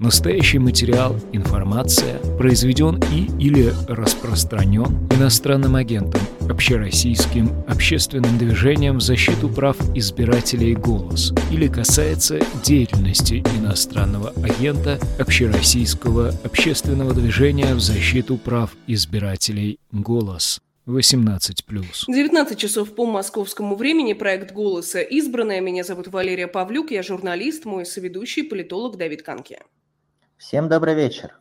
Настоящий материал, информация произведен и или распространен иностранным агентом, общероссийским общественным движением в защиту прав избирателей «Голос» или касается деятельности иностранного агента общероссийского общественного движения в защиту прав избирателей «Голос». 18+. 19 часов по московскому времени. Проект «Голоса. Избранная». Меня зовут Валерия Павлюк. Я журналист, мой соведущий, политолог Давид Канки. Всем добрый вечер.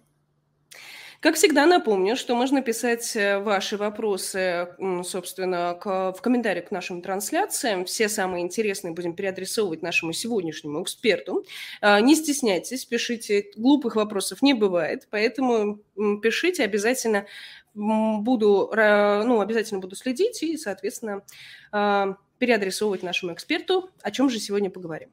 Как всегда, напомню, что можно писать э, ваши вопросы, собственно, к, в комментариях к нашим трансляциям. Все самые интересные будем переадресовывать нашему сегодняшнему эксперту. А, не стесняйтесь, пишите. Глупых вопросов не бывает, поэтому пишите обязательно. Буду, ну, обязательно буду следить и, соответственно, а, переадресовывать нашему эксперту. О чем же сегодня поговорим?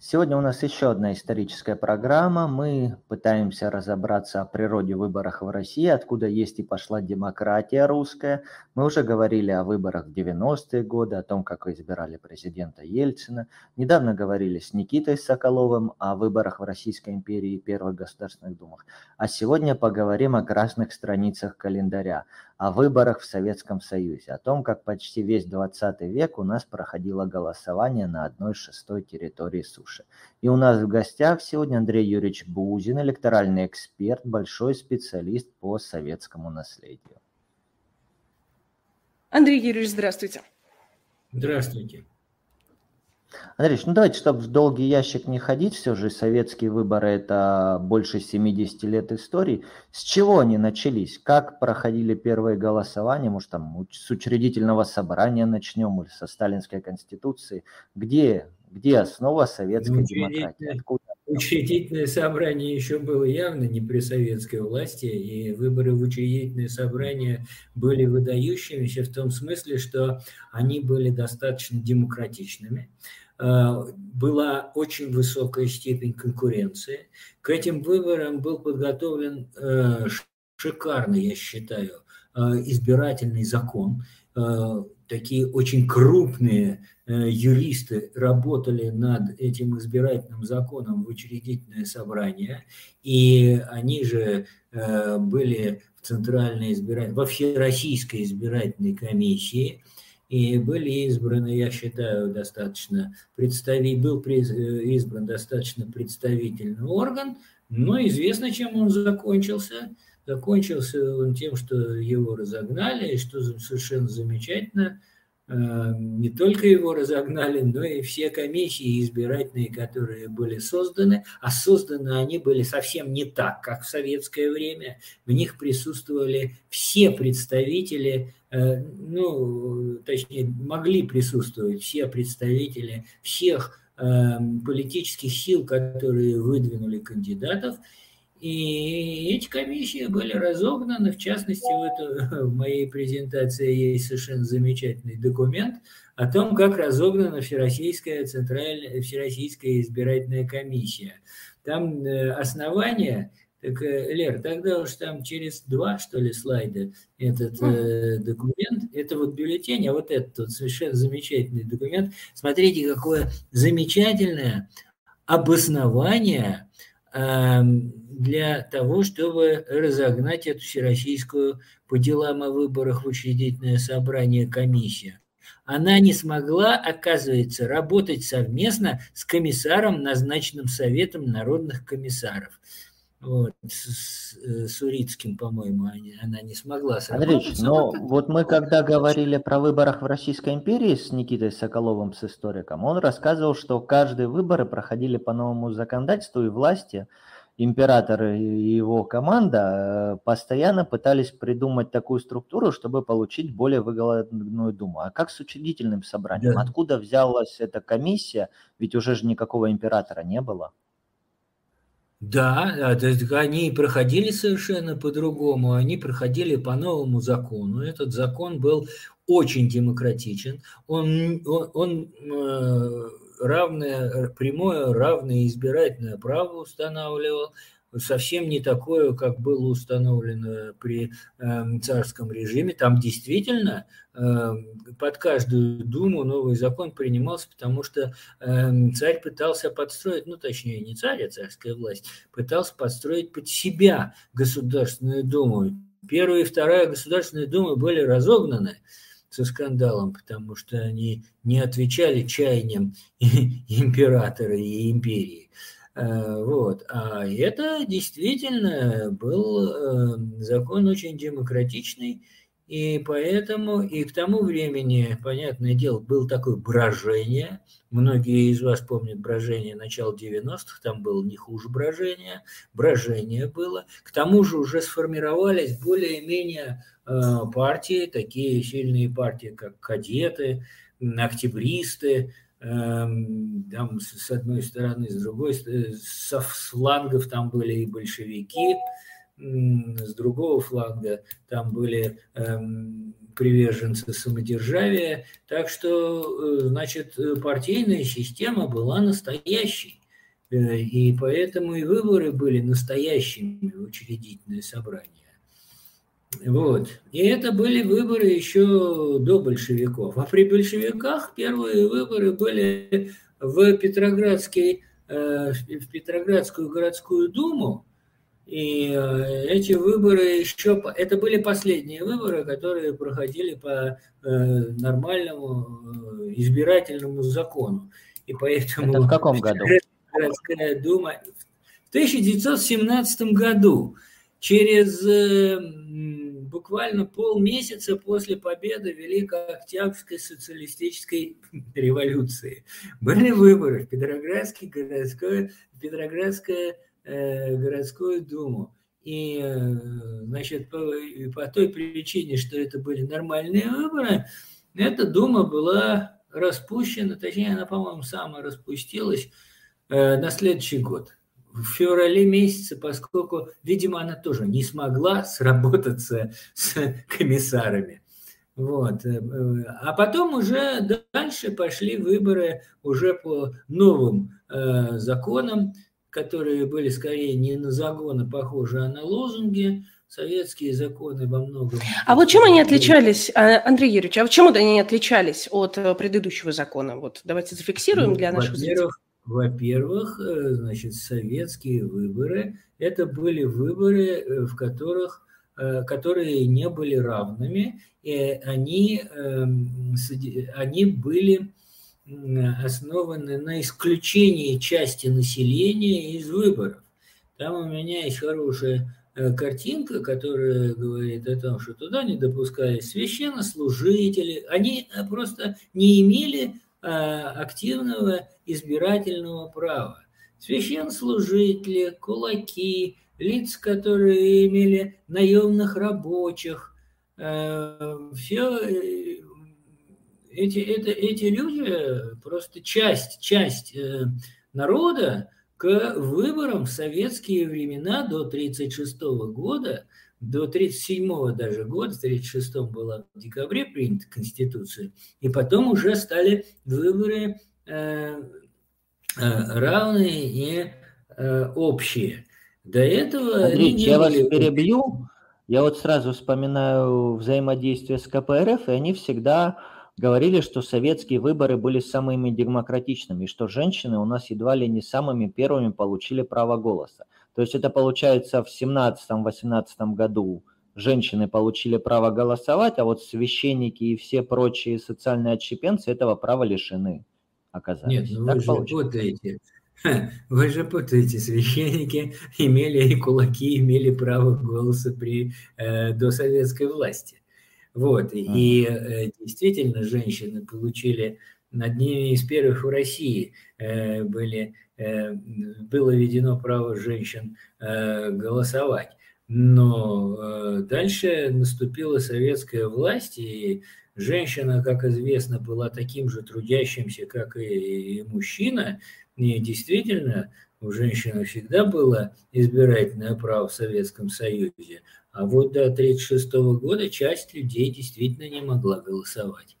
Сегодня у нас еще одна историческая программа. Мы пытаемся разобраться о природе выборов в России, откуда есть и пошла демократия русская. Мы уже говорили о выборах в 90-е годы, о том, как избирали президента Ельцина. Недавно говорили с Никитой Соколовым о выборах в Российской империи и первых государственных думах. А сегодня поговорим о красных страницах календаря, о выборах в Советском Союзе, о том, как почти весь 20 век у нас проходило голосование на одной шестой территории суши. И у нас в гостях сегодня Андрей Юрьевич Бузин, электоральный эксперт, большой специалист по советскому наследию. Андрей Юрьевич, здравствуйте. Здравствуйте. Андрей, ну давайте, чтобы в долгий ящик не ходить, все же советские выборы – это больше 70 лет истории. С чего они начались? Как проходили первые голосования? Может, там с учредительного собрания начнем или со сталинской конституции? Где, где основа советской демократии? Откуда? Учредительное собрание еще было явно не при советской власти, и выборы в учредительное собрание были выдающимися в том смысле, что они были достаточно демократичными. Э, была очень высокая степень конкуренции. К этим выборам был подготовлен э, шикарный, я считаю, э, избирательный закон. Такие очень крупные юристы работали над этим избирательным законом в учредительное собрание, и они же были в Центральной избирательной, во Всероссийской избирательной комиссии – и были избраны, я считаю, достаточно представи, был избран достаточно представительный орган, но известно, чем он закончился. Закончился он тем, что его разогнали, и что совершенно замечательно – Э, не только его разогнали, но и все комиссии избирательные, которые были созданы, а созданы они были совсем не так, как в советское время. В них присутствовали все представители, э, ну, точнее, могли присутствовать все представители всех э, политических сил, которые выдвинули кандидатов, и эти комиссии были разогнаны, в частности, в, это, в моей презентации есть совершенно замечательный документ о том, как разогнана Всероссийская центральная Всероссийская избирательная комиссия. Там э, основания, так, э, Лер, тогда уж там через два, что ли, слайда этот э, документ, это вот бюллетень, а вот этот вот совершенно замечательный документ. Смотрите, какое замечательное обоснование для того, чтобы разогнать эту всероссийскую по делам о выборах в учредительное собрание комиссию. Она не смогла, оказывается, работать совместно с комиссаром, назначенным Советом народных комиссаров. Вот, с, с Урицким, по-моему, она не смогла Андрей, но вот мы когда говорили про выборах в Российской империи с Никитой Соколовым, с историком, он рассказывал, что каждые выборы проходили по новому законодательству, и власти император и его команда э, постоянно пытались придумать такую структуру, чтобы получить более выгодную думу. А как с учредительным собранием? Да. Откуда взялась эта комиссия? Ведь уже же никакого императора не было. Да, они проходили совершенно по-другому, они проходили по новому закону. Этот закон был очень демократичен, он, он, он э, равное, прямое равное избирательное право устанавливал, совсем не такое, как было установлено при э, царском режиме. Там действительно э, под каждую думу новый закон принимался, потому что э, царь пытался подстроить, ну точнее не царь, а царская власть, пытался подстроить под себя Государственную Думу. Первая и вторая Государственные Думы были разогнаны со скандалом, потому что они не отвечали чаяниям императора и империи. Э, вот. А это действительно был э, закон очень демократичный, и поэтому и к тому времени, понятное дело, было такое брожение. Многие из вас помнят брожение начала 90-х, там было не хуже брожения, брожение было. К тому же уже сформировались более-менее э, партии, такие сильные партии, как кадеты, октябристы, Эм, там с одной стороны, с другой стороны, со флангов там были и большевики, с другого фланга там были эм, приверженцы самодержавия. Так что, э, значит, партийная система была настоящей. Э, и поэтому и выборы были настоящими в учредительное собрание. Вот. И это были выборы еще до большевиков. А при большевиках первые выборы были в, Петроградский, э, в Петроградскую городскую думу. И э, эти выборы еще... Это были последние выборы, которые проходили по э, нормальному избирательному закону. И поэтому... Это в каком году? Городская дума... В 1917 году через буквально полмесяца после победы Великой Октябрьской социалистической революции. Были выборы в Петроградский городской, Петроградскую э, городскую думу. И, э, значит, по, по той причине, что это были нормальные выборы, эта дума была распущена, точнее, она, по-моему, сама распустилась э, на следующий год в феврале месяце, поскольку, видимо, она тоже не смогла сработаться с комиссарами. Вот. Э, а потом уже дальше пошли выборы уже по новым э, законам, которые были скорее не на загоны похожи, а на лозунги. Советские законы во многом... А вот чем они отличались, а, Андрей Юрьевич, а чем они отличались от э, предыдущего закона? Вот давайте зафиксируем ну, для наших зрителей. Во-первых, э, значит, советские выборы – это были выборы, э, в которых, э, которые не были равными, и они, эм, они были основаны на исключении части населения из выборов. Там у меня есть хорошая картинка, которая говорит о том, что туда не допускались священнослужители, они просто не имели активного избирательного права. Священслужители, кулаки, лица, которые имели наемных рабочих, э, все э, эти, это, эти люди просто часть, часть э, народа к выборам в советские времена до 1936 года, до 1937 даже года, в 1936 была в декабре принята Конституция, и потом уже стали выборы Э, э, равные и э, общие. До этого Андрей, я были... вас перебью. Я вот сразу вспоминаю взаимодействие с КПРФ, и они всегда говорили, что советские выборы были самыми демократичными, и что женщины у нас едва ли не самыми первыми получили право голоса. То есть это получается в 17-18 году женщины получили право голосовать, а вот священники и все прочие социальные отщепенцы этого права лишены оказались. Нет, ну вы же путаете. Вы же путаете, священники имели и кулаки, имели право голоса при э, досоветской власти. Вот, mm. и э, действительно женщины получили одними из первых в России э, были, было введено право женщин э, голосовать. Но э, дальше наступила советская власть, и Женщина, как известно, была таким же трудящимся, как и, мужчина. И действительно, у женщины всегда было избирательное право в Советском Союзе. А вот до 1936 года часть людей действительно не могла голосовать.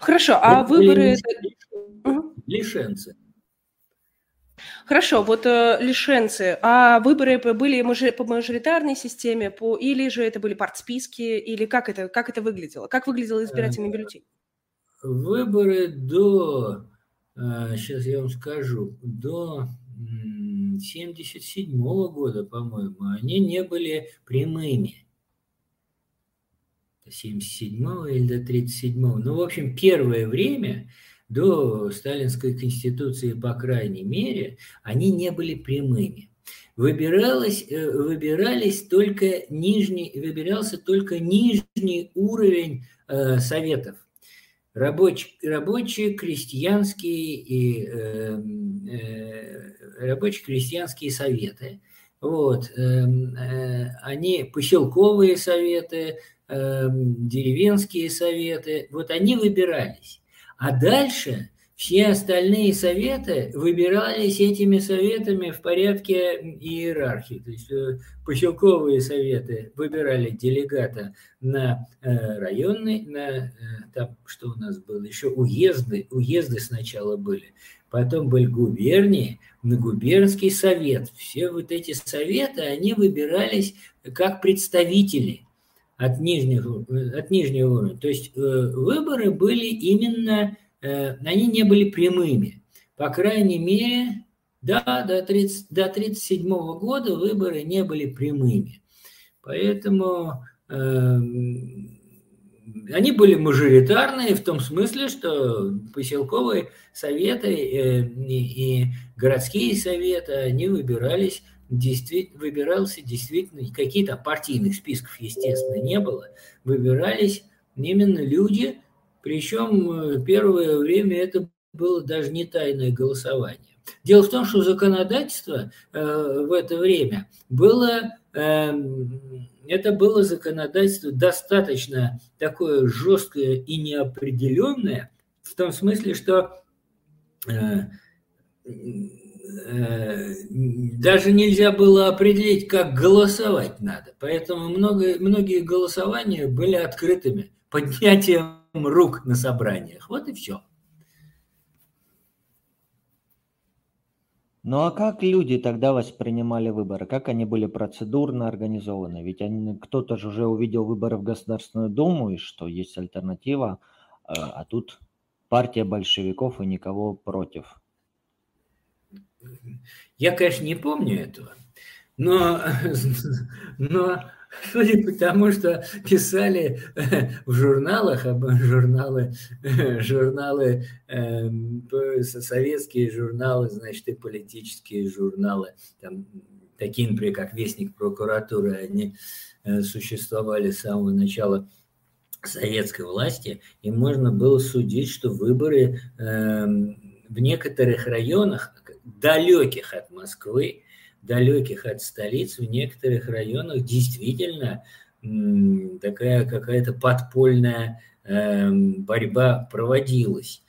Хорошо, а выборы... Лишенцы. Хорошо, вот э, лишенцы, а выборы были по мажоритарной системе, по, или же это были партсписки, или как это, как это выглядело? Как выглядел избирательный бюллетень? Выборы до, сейчас э, я вам скажу, до 77 года, по-моему, они не были прямыми. 77 или до 37 Ну, в общем, первое время до Сталинской конституции, по крайней мере, они не были прямыми. Выбиралось, э, выбирались только нижний, выбирался только нижний уровень э, советов. Рабочие, рабочие крестьянские и э, э, рабочие крестьянские советы. Вот, э, э, они поселковые советы, э, деревенские советы. Вот они выбирались. А дальше все остальные советы выбирались этими советами в порядке иерархии. То есть э, поселковые советы выбирали делегата на э, районный, на э, там, что у нас было, еще уезды, уезды сначала были, потом были губернии, на губернский совет. Все вот эти советы, они выбирались как представители – от нижнего, от нижнего уровня. То есть э, выборы были именно, э, они не были прямыми. По крайней мере, да, до 30, до 37 года выборы не были прямыми. Поэтому э, они были мажоритарные в том смысле, что поселковые советы э, и городские советы, они выбирались действительно, выбирался действительно, какие-то партийных списков, естественно, не было, выбирались именно люди, причем э, первое время это было даже не тайное голосование. Дело в том, что законодательство э, в это время было, э, это было законодательство достаточно такое жесткое и неопределенное, в том смысле, что Э, даже нельзя было определить, как голосовать надо. Поэтому много, многие голосования были открытыми, поднятием рук на собраниях. Вот и все. Ну а как люди тогда воспринимали выборы? Как они были процедурно организованы? Ведь они, кто-то же уже увидел выборы в Государственную Думу, и что есть альтернатива, а, а тут партия большевиков и никого против. Я, конечно, не помню этого, но, но судя по тому, что писали в журналах, журналы, журналы, э, советские журналы, значит, и политические журналы, там, такие, например, как Вестник прокуратуры, они э, существовали с самого начала советской власти, и можно было судить, что выборы э, в некоторых районах далеких от Москвы, далеких от столиц, в некоторых районах действительно такая какая-то подпольная эм, борьба проводилась.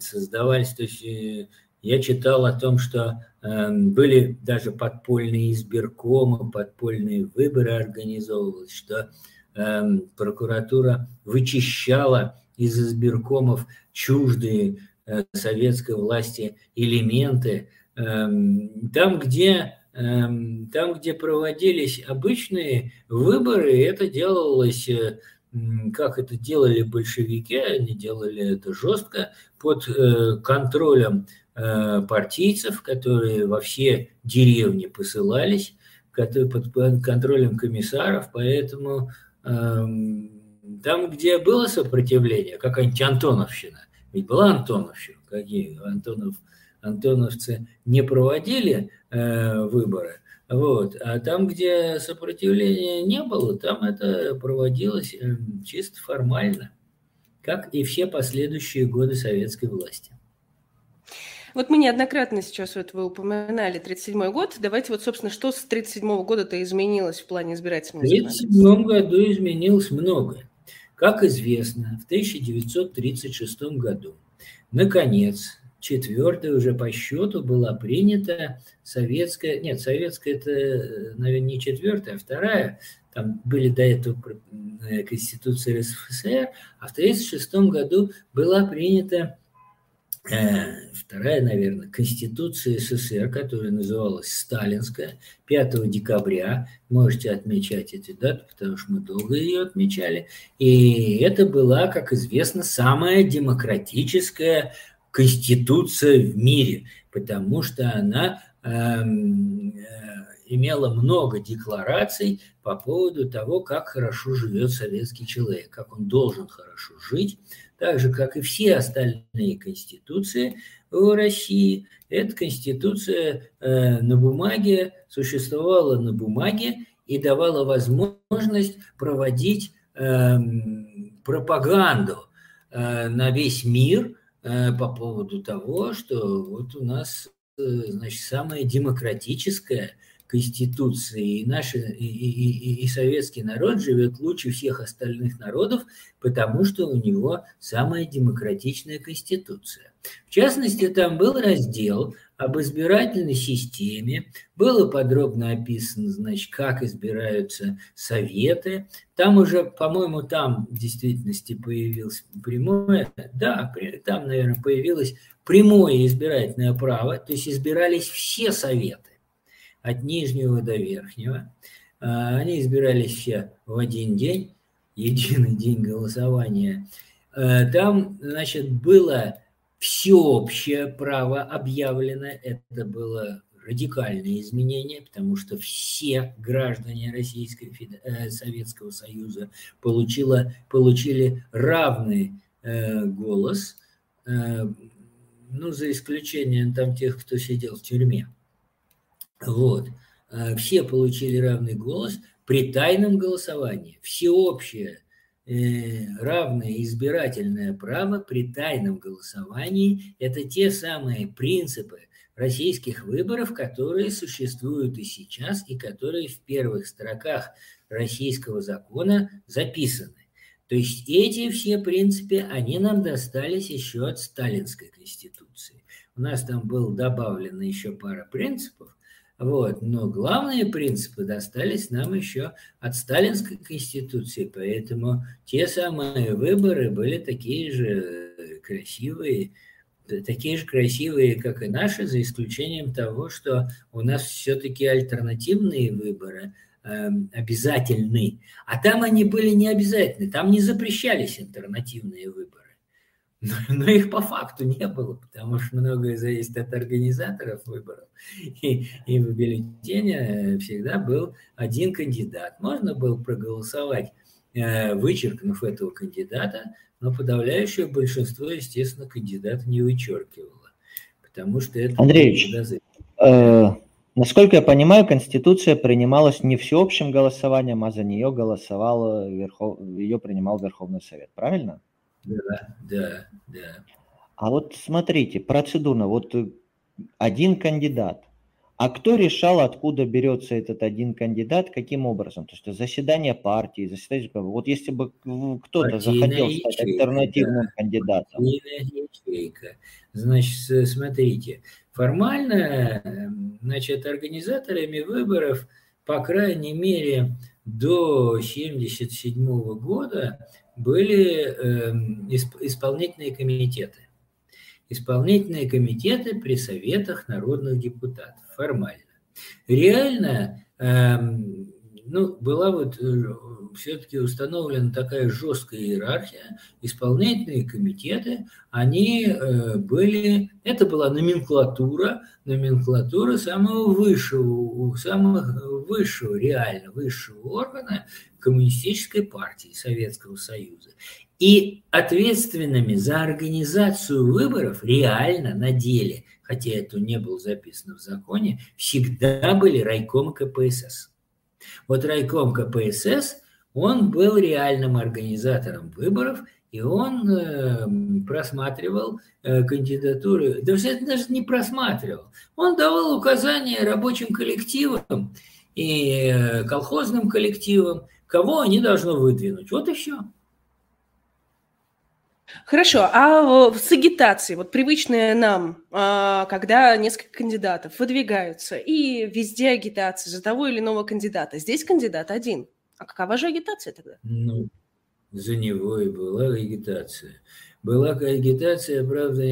Создавались, то есть э, я читал о том, что эм, были даже подпольные избиркомы, подпольные выборы организовывались, что эм, прокуратура вычищала из избиркомов чуждые советской власти элементы. Эм, там, где, эм, там, где проводились обычные выборы, это делалось, э, как это делали большевики, они делали это жестко, под э, контролем партийцев, которые во все деревни посылались, под контролем комиссаров, поэтому эм, там, где было сопротивление, какая-нибудь Антоновщина, ведь была Антоновщина, какие Антонов, антоновцы не проводили э, выборы, вот. А там, где сопротивления не было, там это проводилось э, чисто формально, как и все последующие годы советской власти. Вот мы неоднократно сейчас вот вы упоминали 37 год. Давайте вот, собственно, что с 37 года-то изменилось в плане избирательного В 37 году изменилось многое. Как известно, в 1936 году, наконец, четвертая уже по счету была принята советская, нет, советская это, наверное, не четвертая, а вторая, там были до этого э, Конституция РСФСР, а в 1936 году была принята Э, вторая, наверное, Конституция СССР, которая называлась Сталинская, 5 декабря. Можете отмечать эти даты, потому что мы долго ее отмечали. И это была, как известно, самая демократическая конституция в мире, потому что она эм, э, имела много деклараций по поводу того, как хорошо живет советский человек, как он должен хорошо жить, так же, как и все остальные конституции в России. Эта конституция э, на бумаге существовала на бумаге и давала возможность проводить э, пропаганду э, на весь мир э, по поводу того, что вот у нас э, значит, самая демократическая Конституции, и, наши, и, и, и советский народ живет лучше всех остальных народов, потому что у него самая демократичная Конституция. В частности, там был раздел об избирательной системе, было подробно описано, значит, как избираются советы. Там уже, по-моему, там в действительности появилось прямое, да, там, наверное, появилось прямое избирательное право, то есть избирались все советы от нижнего до верхнего. А, они избирались все в один день, единый день голосования. А, там, значит, было всеобщее право объявлено. Это было радикальное изменение, потому что все граждане Российской э, Советского Союза получило, получили равный э, голос, э, ну, за исключением там тех, кто сидел в тюрьме. Вот. А, все получили равный голос при тайном голосовании. Всеобщее э, равное избирательное право при тайном голосовании – это те самые принципы российских выборов, которые существуют и сейчас, и которые в первых строках российского закона записаны. То есть эти все принципы, они нам достались еще от Сталинской Конституции. У нас там было добавлено еще пара принципов, вот. Но главные принципы достались нам еще от Сталинской Конституции, поэтому те самые выборы были такие же красивые, такие же красивые, как и наши, за исключением того, что у нас все-таки альтернативные выборы э, обязательны, а там они были не обязательны, там не запрещались альтернативные выборы. Но их по факту не было, потому что многое зависит от организаторов выборов. И, и в бюллетене всегда был один кандидат. Можно было проголосовать, э, вычеркнув этого кандидата, но подавляющее большинство, естественно, кандидата не вычеркивало, потому что это... Андреевич, э, насколько я понимаю, Конституция принималась не всеобщим голосованием, а за нее голосовал, Верхов... ее принимал Верховный Совет, правильно? Да, да, да. А вот смотрите, процедурно, вот э, один кандидат. А кто решал, откуда берется этот один кандидат, каким образом? То есть заседание партии, заседание... Вот если бы кто-то захотел стать альтернативным да. кандидатом. ячейка. Значит, смотрите, формально, значит, организаторами выборов, по крайней мере, до 1977 года были э, исполнительные комитеты. Исполнительные комитеты при советах народных депутатов, формально. Реально, э, ну, была вот э, все-таки установлена такая жесткая иерархия. Исполнительные комитеты, они э, были, это была номенклатура, номенклатура самого высшего, самого высшего, реально высшего органа Коммунистической партии Советского Союза. И ответственными за организацию выборов реально на деле, хотя это не было записано в законе, всегда были райком КПСС. Вот райком КПСС, он был реальным организатором выборов, и он э, просматривал э, кандидатуры, да это даже не просматривал, он давал указания рабочим коллективам и э, колхозным коллективам, кого они должны выдвинуть. Вот и все. Хорошо, а с агитацией, вот привычная нам, а, когда несколько кандидатов выдвигаются, и везде агитация за того или иного кандидата, здесь кандидат один. А какова же агитация тогда? Ну, за него и была агитация. Была агитация, правда,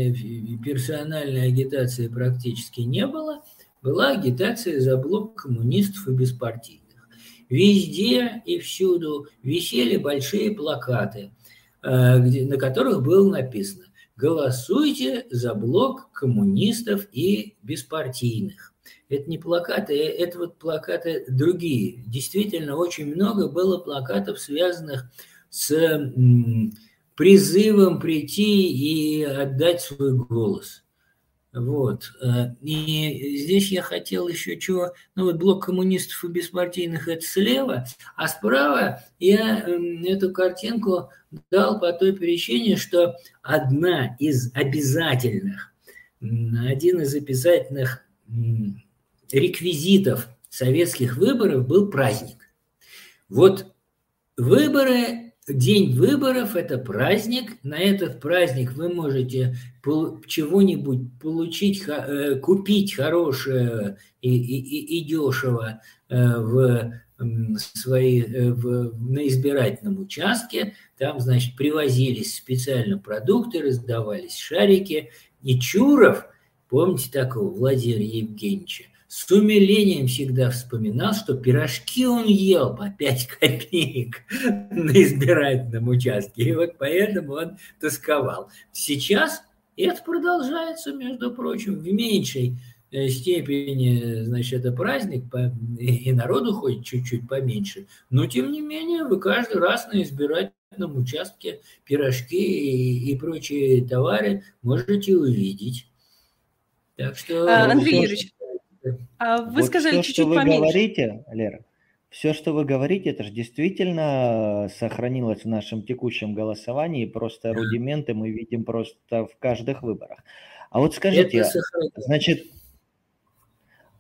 персональной агитации практически не было. Была агитация за блок коммунистов и беспартийных. Везде и всюду висели большие плакаты, э, на которых было написано «Голосуйте за блок коммунистов и беспартийных». Это не плакаты, э, это вот плакаты другие. Действительно, очень много было плакатов, связанных с призывом прийти и отдать свой голос. Вот. Э, и здесь я хотел еще чего. Ну вот блок коммунистов и беспартийных – это слева, а справа я эту картинку дал по той причине, что одна из обязательных, один из обязательных реквизитов советских выборов был праздник. Вот выборы День выборов – это праздник. На этот праздник вы можете чего-нибудь получить, э, купить хорошее и, и, и дешево э, в свои, э, в, на избирательном участке. Там, значит, привозились специально продукты, раздавались шарики. И Чуров, помните такого Владимира Евгеньевича, с умилением всегда вспоминал, что пирожки он ел по 5 копеек на избирательном участке. И вот поэтому он тосковал. Сейчас это продолжается, между прочим, в меньшей э, степени, значит, это праздник, и народу ходит чуть-чуть поменьше, но тем не менее вы каждый раз на избирательном участке пирожки и, и прочие товары можете увидеть. Так что... А, Андрей Юрьевич, а вы вот сказали все, чуть-чуть что вы поменьше. говорите, Лера, все, что вы говорите, это же действительно сохранилось в нашем текущем голосовании, просто рудименты мы видим просто в каждых выборах. А вот скажите, значит,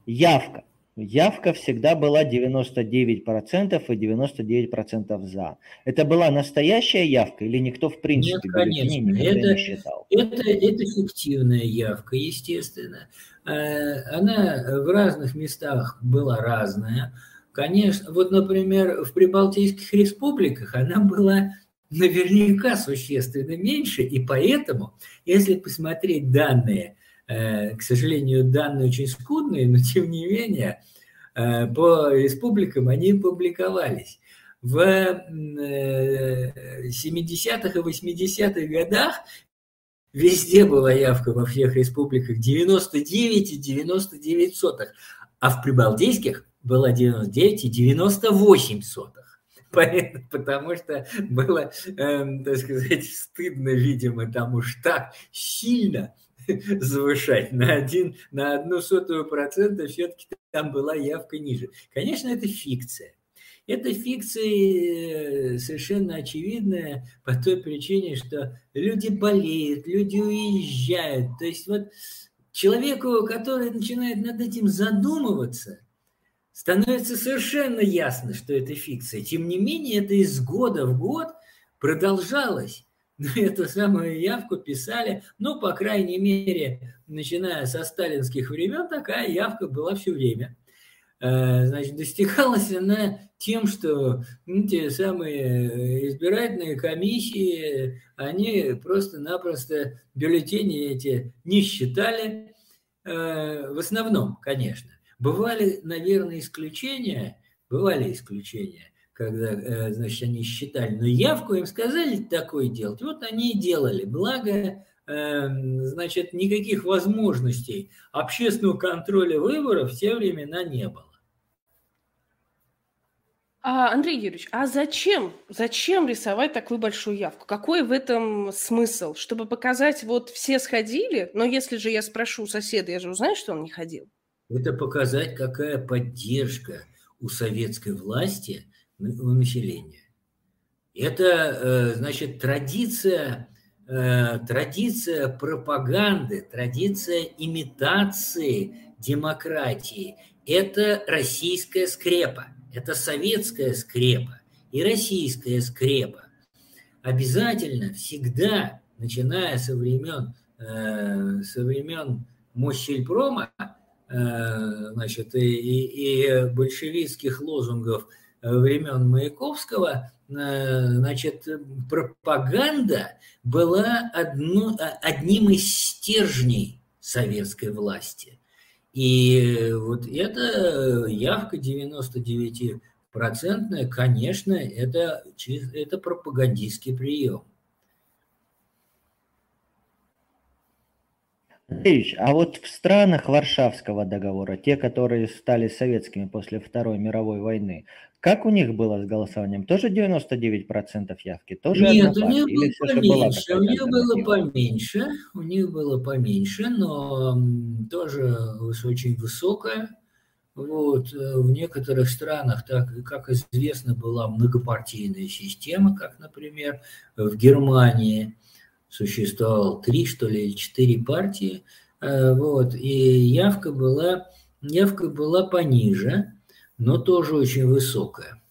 явка. Явка всегда была 99% и 99% за. Это была настоящая явка или никто в принципе Нет, конечно. Это, не считал? Это, это фиктивная явка, естественно. Э, она в разных местах была разная. Конечно, вот, например, в Прибалтийских республиках она была наверняка существенно меньше, и поэтому, если посмотреть данные, к сожалению, данные очень скудные, но тем не менее, э, по республикам они публиковались. В 70-х и 80-х годах Везде была явка во всех республиках 99 и 99 сотых, а в прибалтийских была 99 и 98 сотых. потому что было, э, так сказать, стыдно, видимо, там уж так сильно завышать на, один, на одну сотую процента, все-таки там была явка ниже. Конечно, это фикция. Это фикция э, совершенно очевидная по той причине, что люди болеют, люди уезжают. То есть вот человеку, который начинает над этим задумываться, становится совершенно ясно, что это фикция. Тем не менее, это из года в год продолжалось. Эту самую явку писали, ну, по крайней мере, начиная со сталинских времен, такая явка была все время. Э, значит, достигалась она тем, что ну, те самые избирательные комиссии, они просто-напросто бюллетени эти не считали, э, в основном, конечно. Бывали, наверное, исключения, бывали исключения, когда, э, значит, они считали, но явку им сказали такое делать, вот они и делали, благо значит, никаких возможностей общественного контроля выборов в те времена не было. А, Андрей Юрьевич, а зачем, зачем рисовать такую большую явку? Какой в этом смысл? Чтобы показать, вот все сходили, но если же я спрошу соседа, я же узнаю, что он не ходил. Это показать, какая поддержка у советской власти у населения. Это, э, значит, традиция, э, традиция пропаганды, традиция имитации демократии. Это российская скрепа – это советская скрепа и российская скрепа. Обязательно, всегда, начиная со времен, э, со времен Мощельпрома, э, значит, и, и, и большевистских лозунгов времен Маяковского, значит, пропаганда была одно, одним из стержней советской власти. И вот эта явка 99-процентная, конечно, это, это пропагандистский прием. А вот в странах Варшавского договора, те, которые стали советскими после Второй мировой войны, как у них было с голосованием? Тоже 99% явки? Тоже Нет, у них было поменьше, у них было поменьше, у них было поменьше, но тоже очень высокое. Вот. Э, в некоторых странах, так, как известно, была многопартийная система, как, например, в Германии – существовал три, что ли, или четыре партии, э, вот, и явка была, явка была пониже, но тоже очень высокая.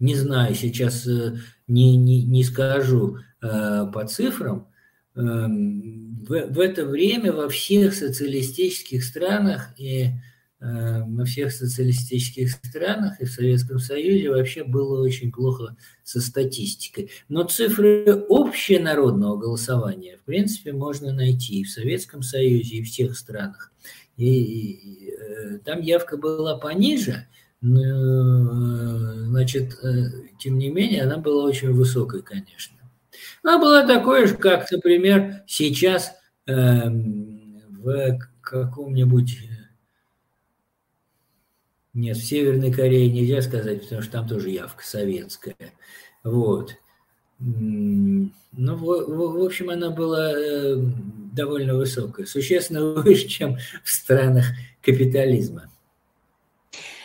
Не знаю, сейчас э, не, не, не скажу э, по цифрам. Эм, в, в это время во всех социалистических странах и Э, во всех социалистических странах и в Советском Союзе вообще было очень плохо со статистикой. Но цифры общенародного голосования, в принципе, можно найти и в Советском Союзе, и в всех странах. И, и э, там явка была пониже, значит, тем не менее, она была очень высокой, конечно. Она была такой же, как, например, сейчас э, в каком-нибудь нет, в Северной Корее нельзя сказать, потому что там тоже явка советская. Вот. Ну, в, в, общем, она была э, довольно высокая, существенно выше, чем в странах капитализма.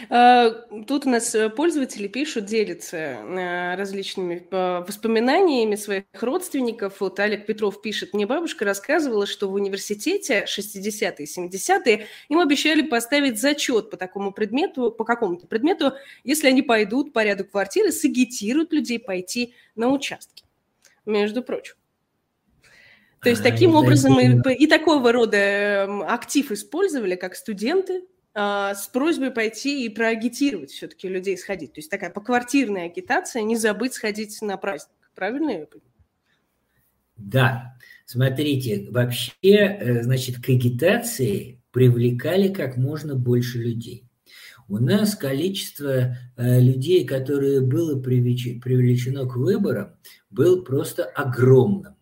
А, тут у нас э, пользователи пишут, делятся э, различными э, воспоминаниями своих родственников. Вот Олег Петров пишет, мне бабушка рассказывала, что в университете 60-е, 70-е им обещали поставить зачет по такому предмету, по какому-то предмету, если они пойдут по ряду квартиры, сагитируют людей пойти на участки, между прочим. То есть таким образом и, и такого рода эм, актив использовали, как студенты, с просьбой пойти и проагитировать все-таки людей сходить. То есть такая поквартирная агитация, не забыть сходить на праздник. Правильно я понимаю? Да. Смотрите, вообще, э, значит, к агитации привлекали как можно больше людей. У нас количество э, людей, которые было привлечено к выборам, было просто огромным.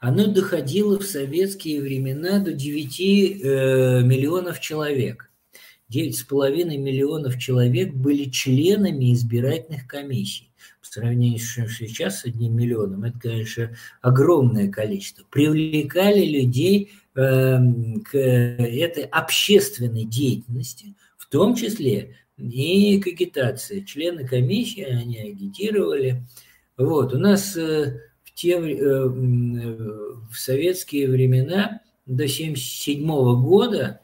Оно доходило в советские времена до 9 э, миллионов человек. 9,5 миллионов человек были членами избирательных комиссий. По сравнению с сейчас с одним миллионом, это, конечно, огромное количество. Привлекали людей э, к этой общественной деятельности, в том числе и к агитации. Члены комиссии, они агитировали. Вот, у нас э, в, те, э, в советские времена до 1977 года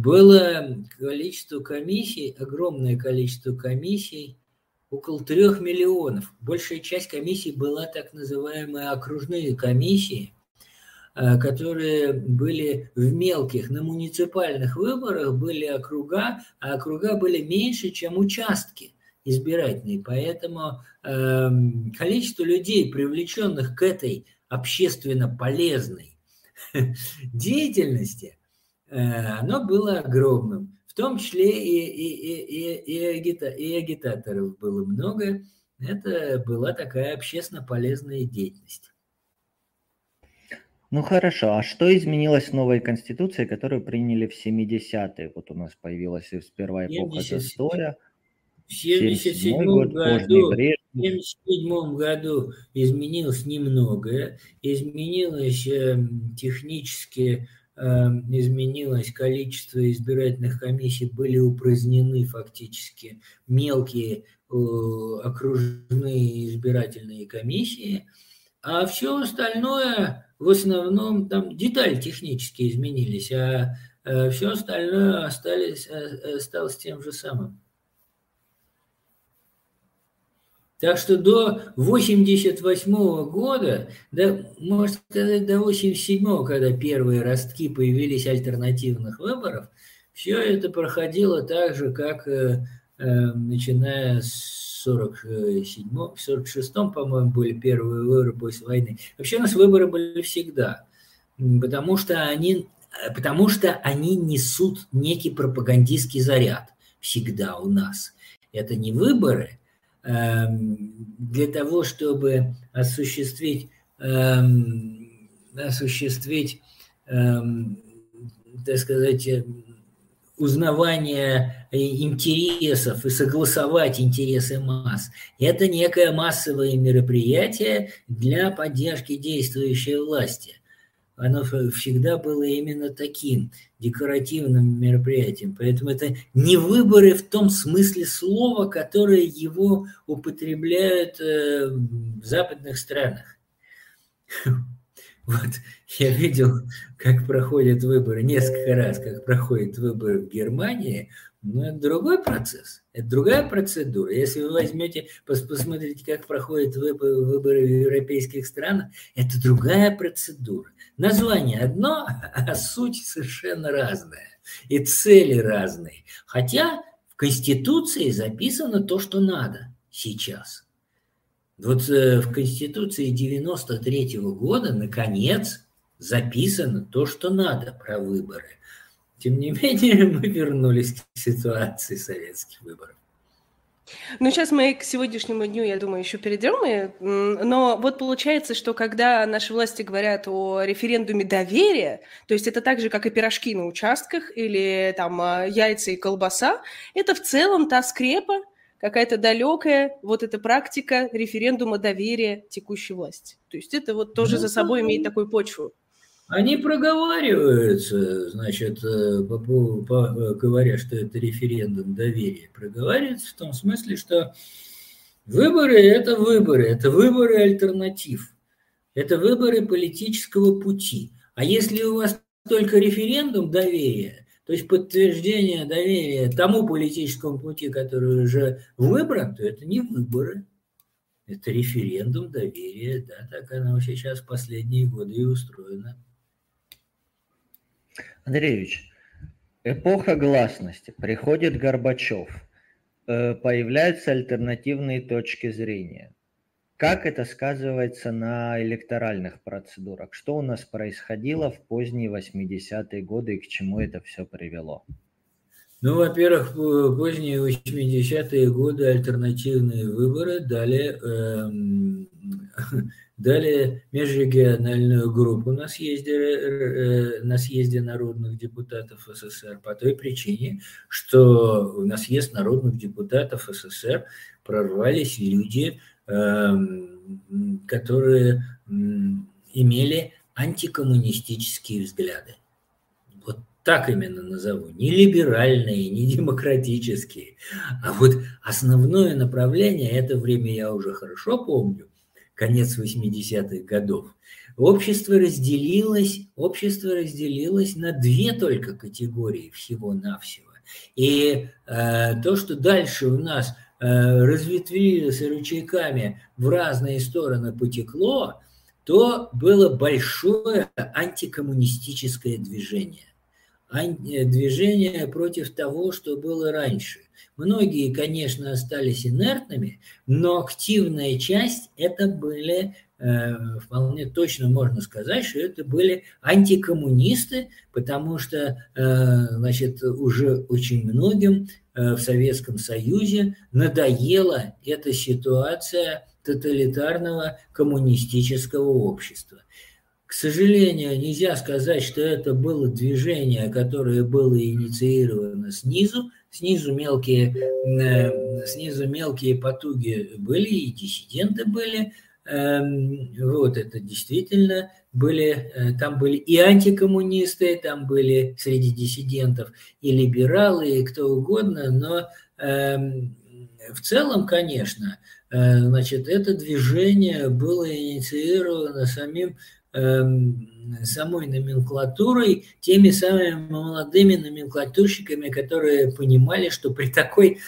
было количество комиссий, огромное количество комиссий, около трех миллионов. Большая часть комиссий была так называемые окружные комиссии, э, которые были в мелких, на муниципальных выборах были округа, а округа были меньше, чем участки избирательные. Поэтому э, количество людей, привлеченных к этой общественно полезной деятельности, оно было огромным. В том числе и, и, и, и, и, агита, и агитаторов было много. Это была такая общественно полезная деятельность. Ну хорошо, а что изменилось в новой конституции, которую приняли в 70-е? Вот у нас появилась сперва эпоха 70, застоя. В 77 год, году, в 77 году изменилось немногое. Изменилось э, технически Эм, изменилось количество избирательных комиссий, были упразднены фактически мелкие э, окружные избирательные комиссии, а все остальное в основном там детали технические изменились, а э, все остальное остались, э, осталось тем же самым. Так что до 88 года, да, можно сказать, до 87 когда первые ростки появились альтернативных выборов, все это проходило так же, как э, э, начиная с 47 в 46-м, по-моему, были первые выборы после войны. Вообще у нас выборы были всегда, потому что они, потому что они несут некий пропагандистский заряд всегда у нас. Это не выборы для того, чтобы осуществить, эм, осуществить эм, так сказать, узнавание интересов и согласовать интересы масс. Это некое массовое мероприятие для поддержки действующей власти. Оно всегда было именно таким декоративным мероприятием. Поэтому это не выборы в том смысле слова, которое его употребляют э, в западных странах. Вот я видел, как проходят выборы, несколько раз, как проходят выборы в Германии, но это другой процесс, это другая процедура. Если вы возьмете, посмотрите, как проходят выборы в европейских странах, это другая процедура. Название одно, а суть совершенно разная. И цели разные. Хотя в Конституции записано то, что надо сейчас – вот э, в Конституции 93 -го года, наконец, записано то, что надо про выборы. Тем не менее, мы вернулись к ситуации советских выборов. Ну, сейчас мы к сегодняшнему дню, я думаю, еще перейдем. Но вот получается, что когда наши власти говорят о референдуме доверия, то есть это так же, как и пирожки на участках или там а, яйца и колбаса, это в целом та скрепа, какая-то далекая вот эта практика референдума доверия текущей власти. То есть это вот тоже ну, за собой имеет такую почву. Они проговариваются, значит, э, по, по, э, говоря, что это референдум доверия, проговариваются в том смысле, что выборы – это выборы, это выборы альтернатив, это выборы политического пути. А если у вас только референдум доверия, то есть подтверждение доверия тому политическому пути, который уже выбран, то это не выборы, это референдум доверия, да, так оно сейчас в последние годы и устроено. Андреевич, эпоха гласности, приходит Горбачев, э, появляются альтернативные точки зрения. Как это сказывается на электоральных процедурах? Что у нас происходило в поздние 80-е годы и к чему это все привело? Ну, во-первых, поздние 80-е годы альтернативные выборы дали, эм, дали межрегиональную группу на съезде, э, на съезде народных депутатов СССР по той причине, что на съезд народных депутатов СССР прорвались люди, Эм, которые имели антикоммунистические взгляды. Так именно назову. Не либеральные, не демократические. А вот основное направление, это время я уже хорошо помню, конец 80-х годов, общество разделилось, общество разделилось на две только категории всего-навсего. И э, то, что дальше у нас Э, разветвились ручейками в разные стороны потекло, то было большое антикоммунистическое движение. Движение против того, что было раньше. Многие, конечно, остались инертными, но активная часть это были Э, вполне точно можно сказать, что это были антикоммунисты, потому что, э, значит, уже очень многим э, в Советском Союзе надоела эта ситуация тоталитарного коммунистического общества. К сожалению, нельзя сказать, что это было движение, которое было инициировано снизу. Снизу мелкие, снизу мелкие потуги были, и диссиденты были, Эм, вот это действительно были, э, там были и антикоммунисты, там были среди диссидентов и либералы, и кто угодно, но эм, в целом, конечно, э, значит, это движение было инициировано самим самой номенклатурой, теми самыми молодыми номенклатурщиками, которые понимали, что при такой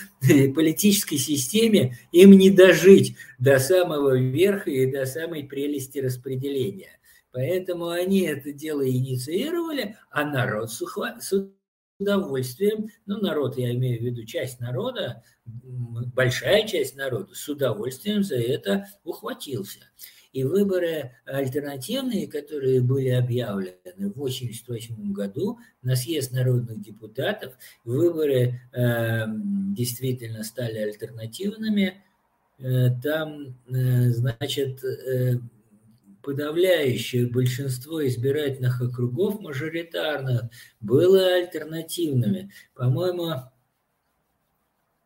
политической системе им не дожить до самого верха и до самой прелести распределения. Поэтому они это дело инициировали, а народ с удовольствием, ну, народ, я имею в виду часть народа, большая часть народа, с удовольствием за это ухватился. И выборы альтернативные, которые были объявлены в 1988 году на съезд народных депутатов, выборы э, действительно стали альтернативными. Э, там, э, значит, э, подавляющее большинство избирательных округов мажоритарных было альтернативными. По-моему,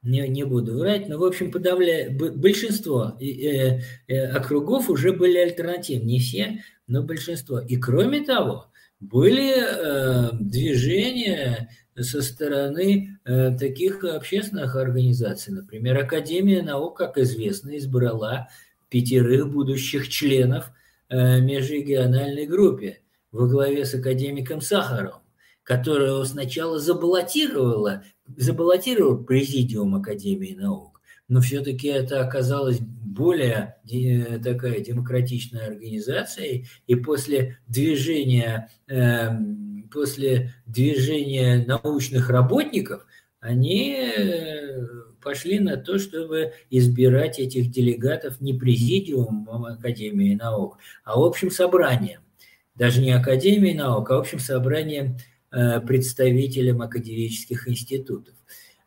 не, не буду врать, но, в общем, подавля... большинство э, э, округов уже были альтернативны. Не все, но большинство. И кроме того, были э, движения со стороны э, таких общественных организаций. Например, Академия наук, как известно, избрала пятерых будущих членов э, межрегиональной группе во главе с академиком Сахаровым которого сначала забаллотировала, забаллотировал Президиум Академии наук, но все-таки это оказалось более такая демократичная организация, и после движения, эм, после движения научных работников они э, пошли на то, чтобы избирать этих делегатов не президиумом Академии наук, а общим собранием. Даже не Академией наук, а общим собранием Э, представителям академических институтов.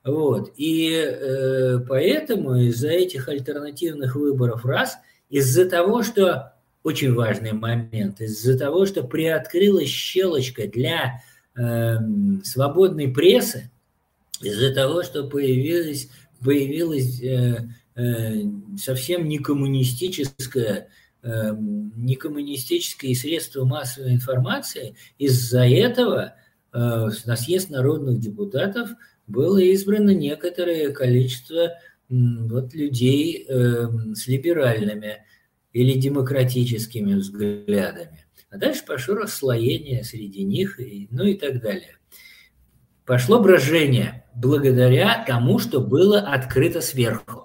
Вот. И э, поэтому из-за этих альтернативных выборов раз, из-за того, что очень важный момент, из-за того, что приоткрылась щелочка для э, свободной прессы, из-за того, что появилась, появилась э, э, совсем не коммунистическая э, не коммунистические средства массовой информации, из-за этого Э, на съезд народных депутатов было избрано некоторое количество вот, людей э, с либеральными или демократическими взглядами. А дальше пошло расслоение среди них, ну и так далее. Пошло брожение благодаря тому, что было открыто сверху.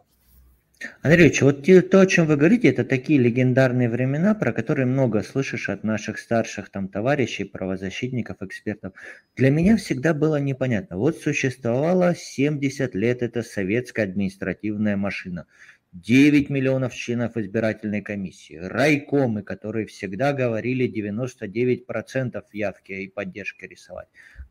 Андрей вот то, о чем вы говорите, это такие легендарные времена, про которые много слышишь от наших старших там товарищей, правозащитников, экспертов. Для меня всегда было непонятно. Вот существовала 70 лет эта советская административная машина. 9 миллионов членов избирательной комиссии, райкомы, которые всегда говорили 99% явки и поддержки рисовать.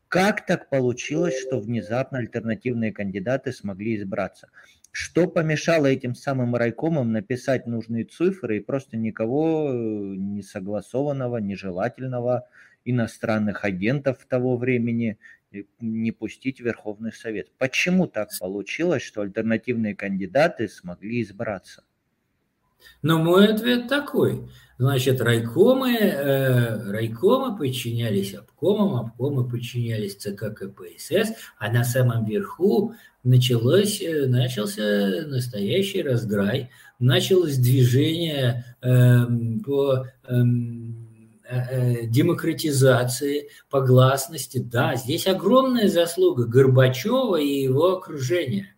Как так получилось, что внезапно альтернативные кандидаты смогли избраться? Что помешало этим самым райкомам написать нужные цифры и просто никого э, не согласованного, нежелательного иностранных агентов того времени э, не пустить в Верховный Совет? Почему так получилось, что альтернативные кандидаты смогли избраться? Но мой ответ такой. Значит, райкомы, э, райкомы подчинялись обкомам, обкомы подчинялись ЦК КПСС, а на самом верху началось, э, начался настоящий раздрай, началось движение э, по э, э, демократизации, по гласности. Да, здесь огромная заслуга Горбачева и его окружения.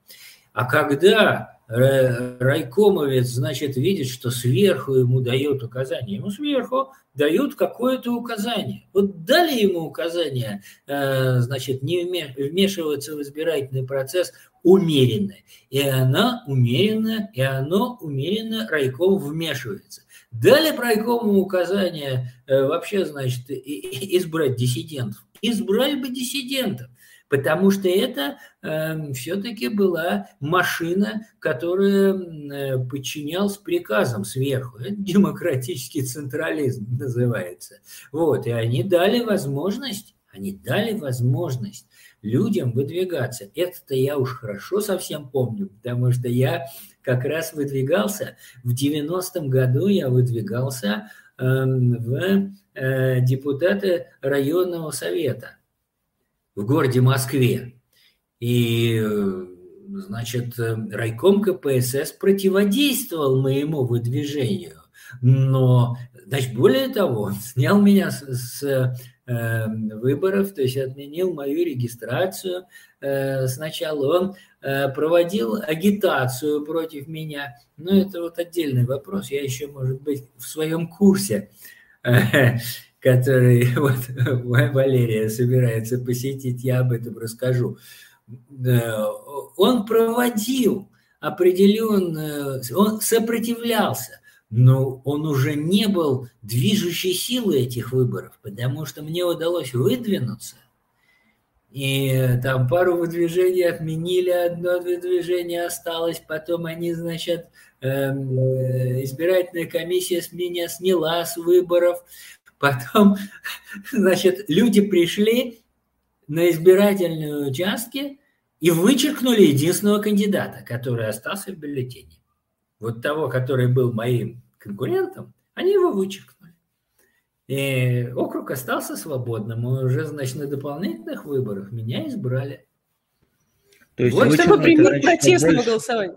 А когда райкомовец, значит, видит, что сверху ему дают указание. Ему сверху дают какое-то указание. Вот дали ему указание, э, значит, не вмешиваться в избирательный процесс умеренно. И она умеренно, и оно умеренно райком вмешивается. Дали райкому указание э, вообще, значит, избрать диссидентов. Избрали бы диссидентов потому что это э, все-таки была машина, которая э, подчинялась приказам сверху. Это демократический централизм называется. Вот, и они дали возможность, они дали возможность людям выдвигаться. Это-то я уж хорошо совсем помню, потому что я как раз выдвигался, в 90-м году я выдвигался э, в э, депутаты районного совета в городе Москве. И, значит, райком КПСС противодействовал моему выдвижению. Но, значит, более того, он снял меня с, с э, выборов, то есть отменил мою регистрацию. Э, сначала он э, проводил агитацию против меня. Но это вот отдельный вопрос. Я еще, может быть, в своем курсе который вот, Валерия собирается посетить, я об этом расскажу. Он проводил определенно, он сопротивлялся, но он уже не был движущей силой этих выборов, потому что мне удалось выдвинуться и там пару выдвижений отменили, одно выдвижение осталось, потом они, значит, эм, э, избирательная комиссия с меня сняла с выборов, потом, значит, люди пришли на избирательные участки и вычеркнули единственного кандидата, который остался в бюллетене. Вот того, который был моим конкурентом, они его вычеркнули. И округ остался свободным. И уже, значит, на дополнительных выборах меня избрали. То есть вот чтобы пример протестного больше... голосования.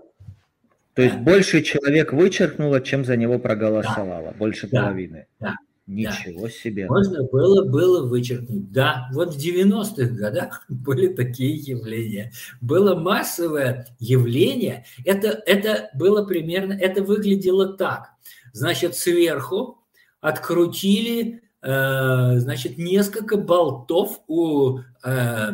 То есть больше человек вычеркнуло, чем за него проголосовало. Да. Больше да. половины. Да. Ничего да. себе. Можно было, было вычеркнуть. Да, вот в 90-х годах были такие явления. Было массовое явление. Это, это было примерно, это выглядело так. Значит, сверху открутили, э, значит, несколько болтов у, э,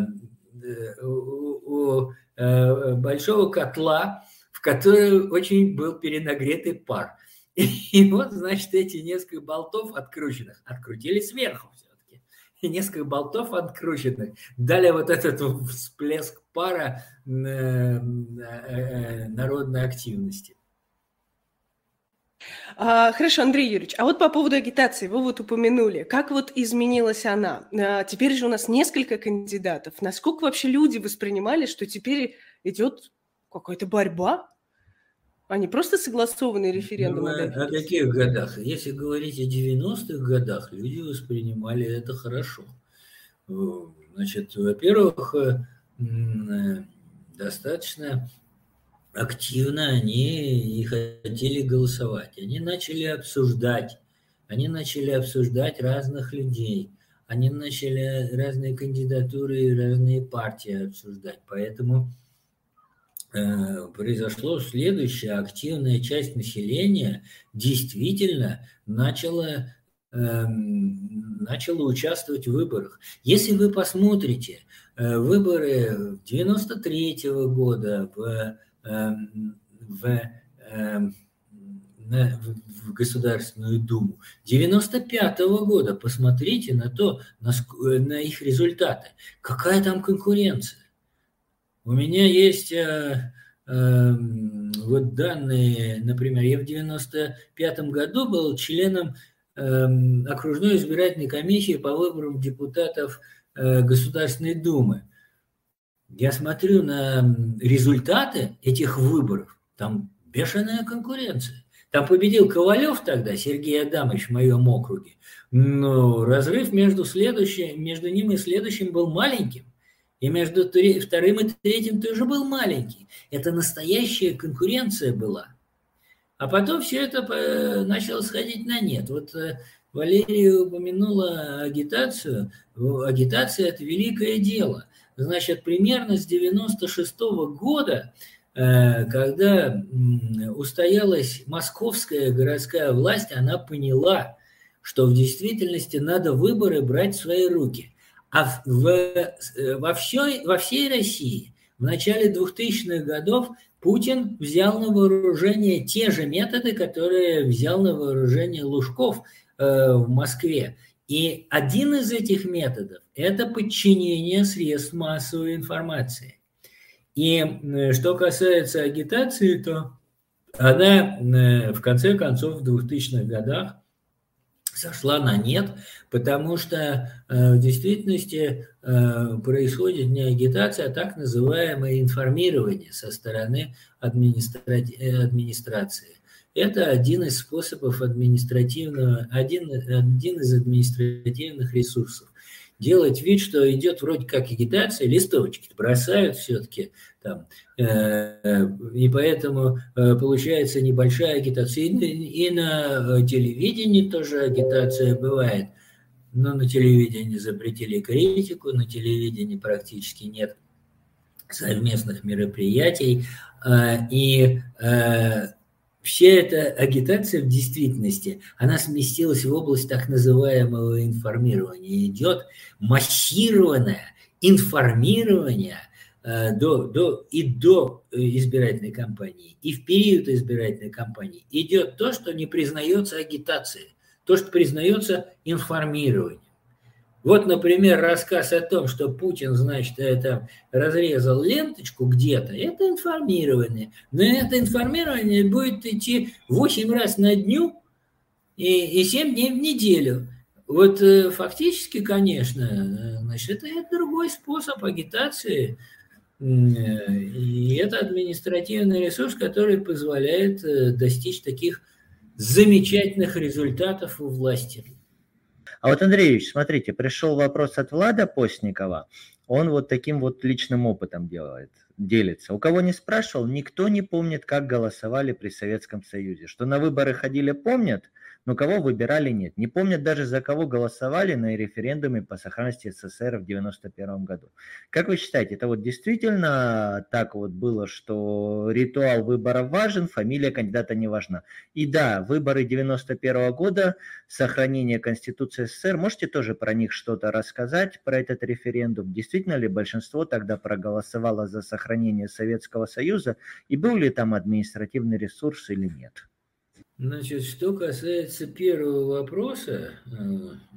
у э, большого котла, в который очень был перенагретый пар. И вот, значит, эти несколько болтов открученных открутили сверху все-таки. И несколько болтов открученных дали вот этот всплеск пара народной активности. А, хорошо, Андрей Юрьевич, а вот по поводу агитации, вы вот упомянули, как вот изменилась она? А, теперь же у нас несколько кандидатов. Насколько вообще люди воспринимали, что теперь идет какая-то борьба, а не просто согласованный референдум? Ну, о каких годах? Если говорить о 90-х годах, люди воспринимали это хорошо. Значит, во-первых, э, э, достаточно активно они и хотели голосовать. Они начали обсуждать, они начали обсуждать разных людей, они начали разные кандидатуры и разные партии обсуждать. Поэтому э, произошло следующее. Активная часть населения действительно начала, э, начала участвовать в выборах. Если вы посмотрите э, выборы 93 -го года, в Эм, в, эм, в Государственную Думу 95 -го года. Посмотрите на то, на, на их результаты. Какая там конкуренция? У меня есть э, э, вот данные, например, я в 95 году был членом э, окружной избирательной комиссии по выборам депутатов э, Государственной Думы. Я смотрю на результаты этих выборов, там бешеная конкуренция. Там победил Ковалев тогда, Сергей Адамович в моем округе. Но разрыв между, следующим, между ним и следующим был маленьким. И между вторым и третьим тоже был маленький. Это настоящая конкуренция была. А потом все это начало сходить на нет. Вот э, Валерия упомянула агитацию. Агитация – это великое дело – Значит, примерно с 96 -го года, э, когда устоялась московская городская власть, она поняла, что в действительности надо выборы брать в свои руки. А в, э, во, всей, во всей России в начале 2000-х годов Путин взял на вооружение те же методы, которые взял на вооружение Лужков э, в Москве. И один из этих методов – это подчинение средств массовой информации. И что касается агитации, то она э, в конце концов в 2000-х годах сошла на нет, потому что э, в действительности происходит не агитация, а так называемое информирование со стороны администрации. Это один из способов административного, один, один из административных ресурсов. Делать вид, что идет вроде как агитация, листовочки бросают все-таки там, э, и поэтому э, получается небольшая агитация. И, на телевидении тоже агитация бывает, но на телевидении запретили критику, на телевидении практически нет совместных мероприятий, э, и вся эта агитация в действительности, она сместилась в область так называемого информирования. Идет массированное информирование э, до, до, и до избирательной кампании, и в период избирательной кампании идет то, что не признается агитацией, то, что признается информированием. Вот, например, рассказ о том, что Путин, значит, это разрезал ленточку где-то, это информирование. Но это информирование будет идти 8 раз на дню и, и 7 дней в неделю. Вот э, фактически, конечно, э, значит, это, это другой способ агитации. Э, и это административный ресурс, который позволяет достичь таких замечательных результатов у власти. А вот, Андреевич, смотрите, пришел вопрос от Влада Постникова. Он вот таким вот личным опытом делает, делится. У кого не спрашивал, никто не помнит, как голосовали при Советском Союзе. Что на выборы ходили, помнят, но кого выбирали нет. Не помнят даже за кого голосовали на референдуме по сохранности СССР в 91 году. Как вы считаете, это вот действительно так вот было, что ритуал выборов важен, фамилия кандидата не важна? И да, выборы 91 года, сохранение Конституции СССР, можете тоже про них что-то рассказать, про этот референдум? Действительно ли большинство тогда проголосовало за сохранение Советского Союза и был ли там административный ресурс или нет? Значит, что касается первого вопроса, э,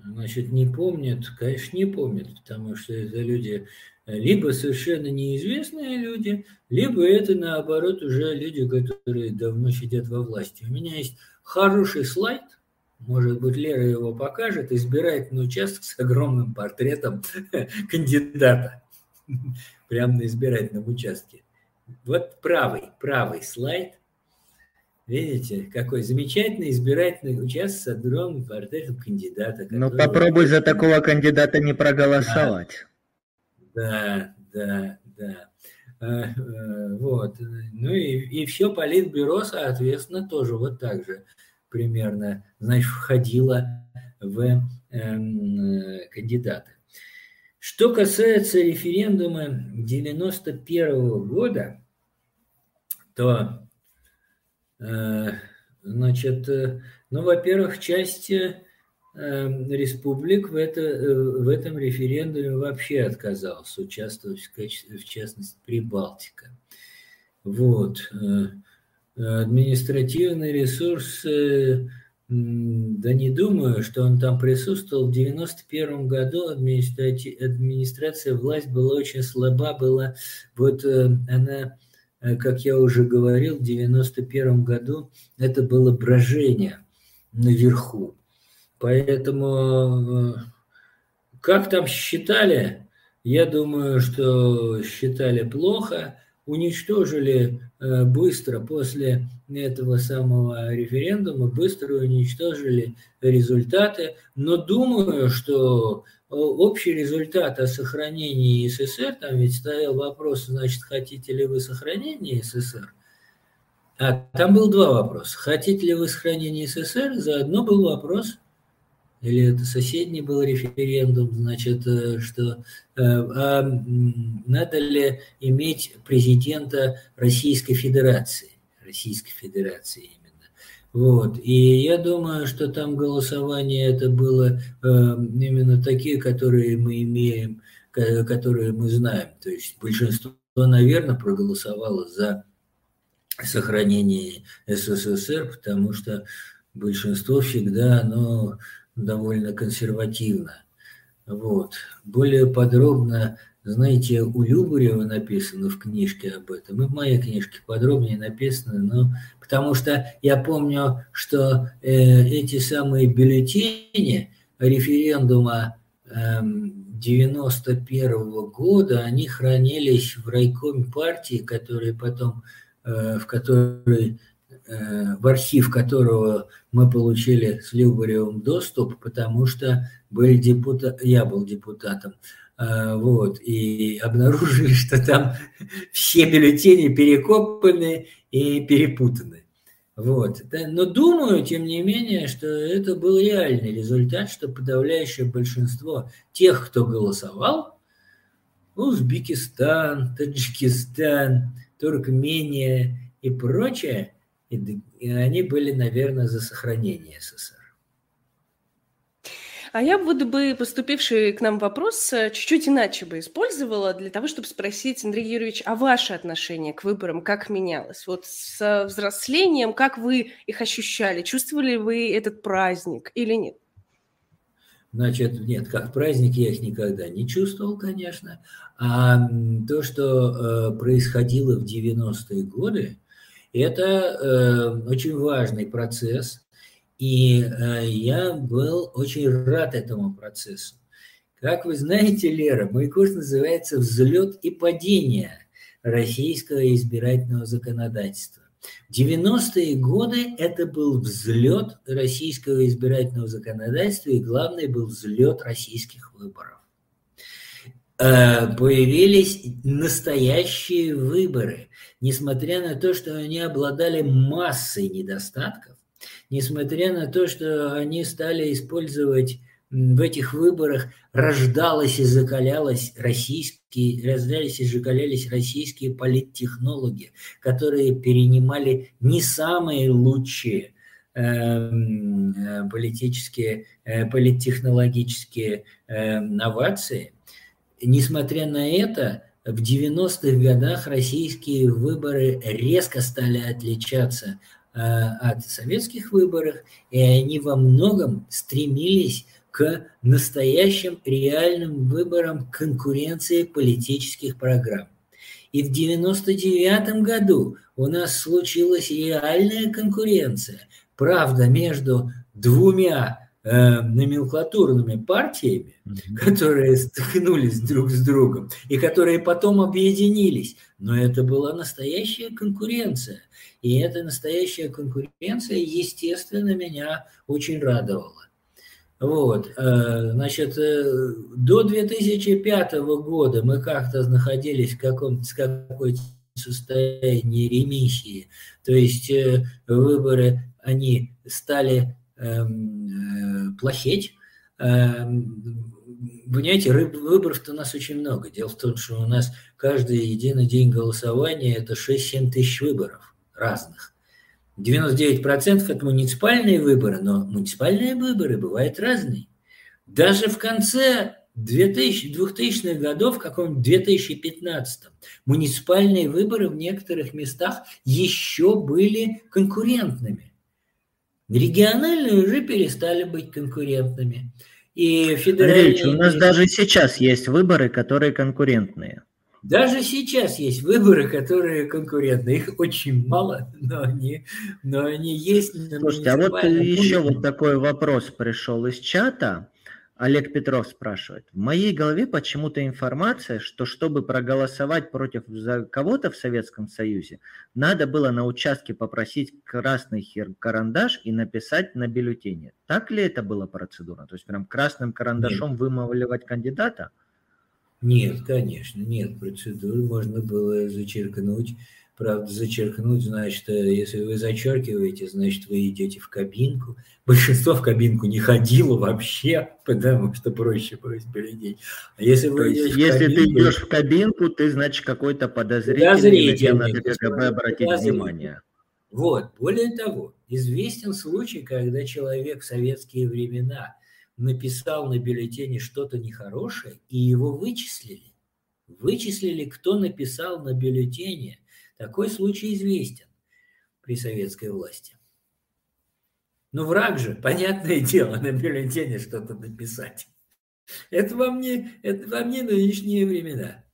значит, не помнят, конечно, не помнят, потому что это люди э, либо совершенно неизвестные люди, либо это, наоборот, уже люди, которые давно сидят во власти. У меня есть хороший слайд, может быть, Лера его покажет, избирательный участок с огромным портретом кандидата, прямо на избирательном участке. Вот правый, правый слайд, Видите, какой замечательный избирательный участок с огромным портретом кандидата. Ну, попробуй за такого кандидата не проголосовать. Да, да, да. А, э, вот. Ну и, и все политбюро, соответственно, тоже вот так же примерно, значит, входило в э, э, кандидаты. Что касается референдума 91 года, то значит, э, ну, во-первых, часть э, республик в, это, в этом референдуме вообще отказалась участвовать, в, качестве, в частности, Прибалтика. Вот. Административный ресурс, да не думаю, что он там присутствовал. В 91 году администрация, власть была очень слаба, была, вот она Э, как я уже говорил, в 1991 году это было брожение наверху. Поэтому э, как там считали, я думаю, что считали плохо, уничтожили э, быстро после этого самого референдума, быстро уничтожили результаты, но думаю, что общий результат о сохранении СССР, там ведь стоял вопрос, значит, хотите ли вы сохранения СССР? А там был два вопроса. Хотите ли вы сохранения СССР? Заодно был вопрос, или это соседний был референдум, значит, э, что э, а надо ли иметь президента Российской Федерации, Российской Федерации вот. И я думаю, что там голосование это было э, именно такие, которые мы имеем, которые мы знаем. То есть большинство, наверное, проголосовало за сохранение СССР, потому что большинство всегда оно довольно консервативно. Вот. Более подробно знаете, у Любарева написано в книжке об этом, и в моей книжке подробнее написано, но потому что я помню, что э, эти самые бюллетени референдума э, 91 года, они хранились в райкоме партии, который потом, э, в который э, в архив которого мы получили с Любаревым доступ, потому что были депутат, я был депутатом, вот, и обнаружили, что там все бюллетени перекопаны и перепутаны. Вот. Но думаю, тем не менее, что это был реальный результат, что подавляющее большинство тех, кто голосовал, Узбекистан, Таджикистан, Туркмения и прочее, они были, наверное, за сохранение СССР. А я буду бы поступивший к нам вопрос э, чуть-чуть иначе бы использовала для того, чтобы спросить, Андрей Юрьевич, а ваше отношение к выборам как менялось? Вот с взрослением, как вы их ощущали? Чувствовали вы этот праздник или нет? Значит, нет, как праздник я их никогда не чувствовал, конечно. А то, что э, происходило в 90-е годы, это э, очень важный процесс, и э, я был очень рад этому процессу. Как вы знаете, Лера, мой курс называется «Взлет и падение российского избирательного законодательства». В 90-е годы это был взлет российского избирательного законодательства, и главное был взлет российских выборов. Э, появились настоящие выборы, несмотря на то, что они обладали массой недостатков, несмотря на то, что они стали использовать в этих выборах рождалось и закалялось российские, рождались и закалялись российские политтехнологи, которые перенимали не самые лучшие эм, э, политические, э, политтехнологические э, новации. Несмотря на это, в 90-х годах российские выборы резко стали отличаться от советских выборов, и они во многом стремились к настоящим реальным выборам конкуренции политических программ. И в 1999 году у нас случилась реальная конкуренция, правда, между двумя э, номенклатурными партиями, mm-hmm. которые столкнулись друг с другом и которые потом объединились. Но это была настоящая конкуренция. И эта настоящая конкуренция, естественно, меня очень радовала. Вот, э, значит, э, до 2005 года мы как-то находились в каком-то какой-то состоянии ремиссии, то есть э, выборы, они стали эм, плохеть, эм, понимаете, выборов-то у нас очень много. Дело в том, что у нас каждый единый день голосования – это 6-7 тысяч выборов разных. 99% это муниципальные выборы, но муниципальные выборы бывают разные. Даже в конце 2000, 2000-х годов, в каком 2015 муниципальные выборы в некоторых местах еще были конкурентными. Региональные уже перестали быть конкурентными. И федеральные... Ильич, у нас даже сейчас есть выборы, которые конкурентные. Даже сейчас есть выборы, которые конкурентны. Их очень мало, но они, но они есть. Слушайте, а вот еще вот такой вопрос пришел из чата. Олег Петров спрашивает. В моей голове почему-то информация, что чтобы проголосовать против кого-то в Советском Союзе, надо было на участке попросить красный карандаш и написать на бюллетене. Так ли это была процедура? То есть прям красным карандашом Нет. вымавливать кандидата? Нет, конечно, нет процедуры. Можно было зачеркнуть. Правда, зачеркнуть, значит, э, если вы зачеркиваете, значит, вы идете в кабинку. Большинство в кабинку не ходило вообще, потому что проще бросить людей. А если вы есть, если кабинку, ты идешь в кабинку, ты, значит, какой-то подозрительный, подозрительный на КГБ обратить внимание. Вот, более того, известен случай, когда человек в советские времена – написал на бюллетене что-то нехорошее, и его вычислили. Вычислили, кто написал на бюллетене. Такой случай известен при советской власти. Ну, враг же, понятное дело, на бюллетене что-то написать. Это вам не, это вам не нынешние времена.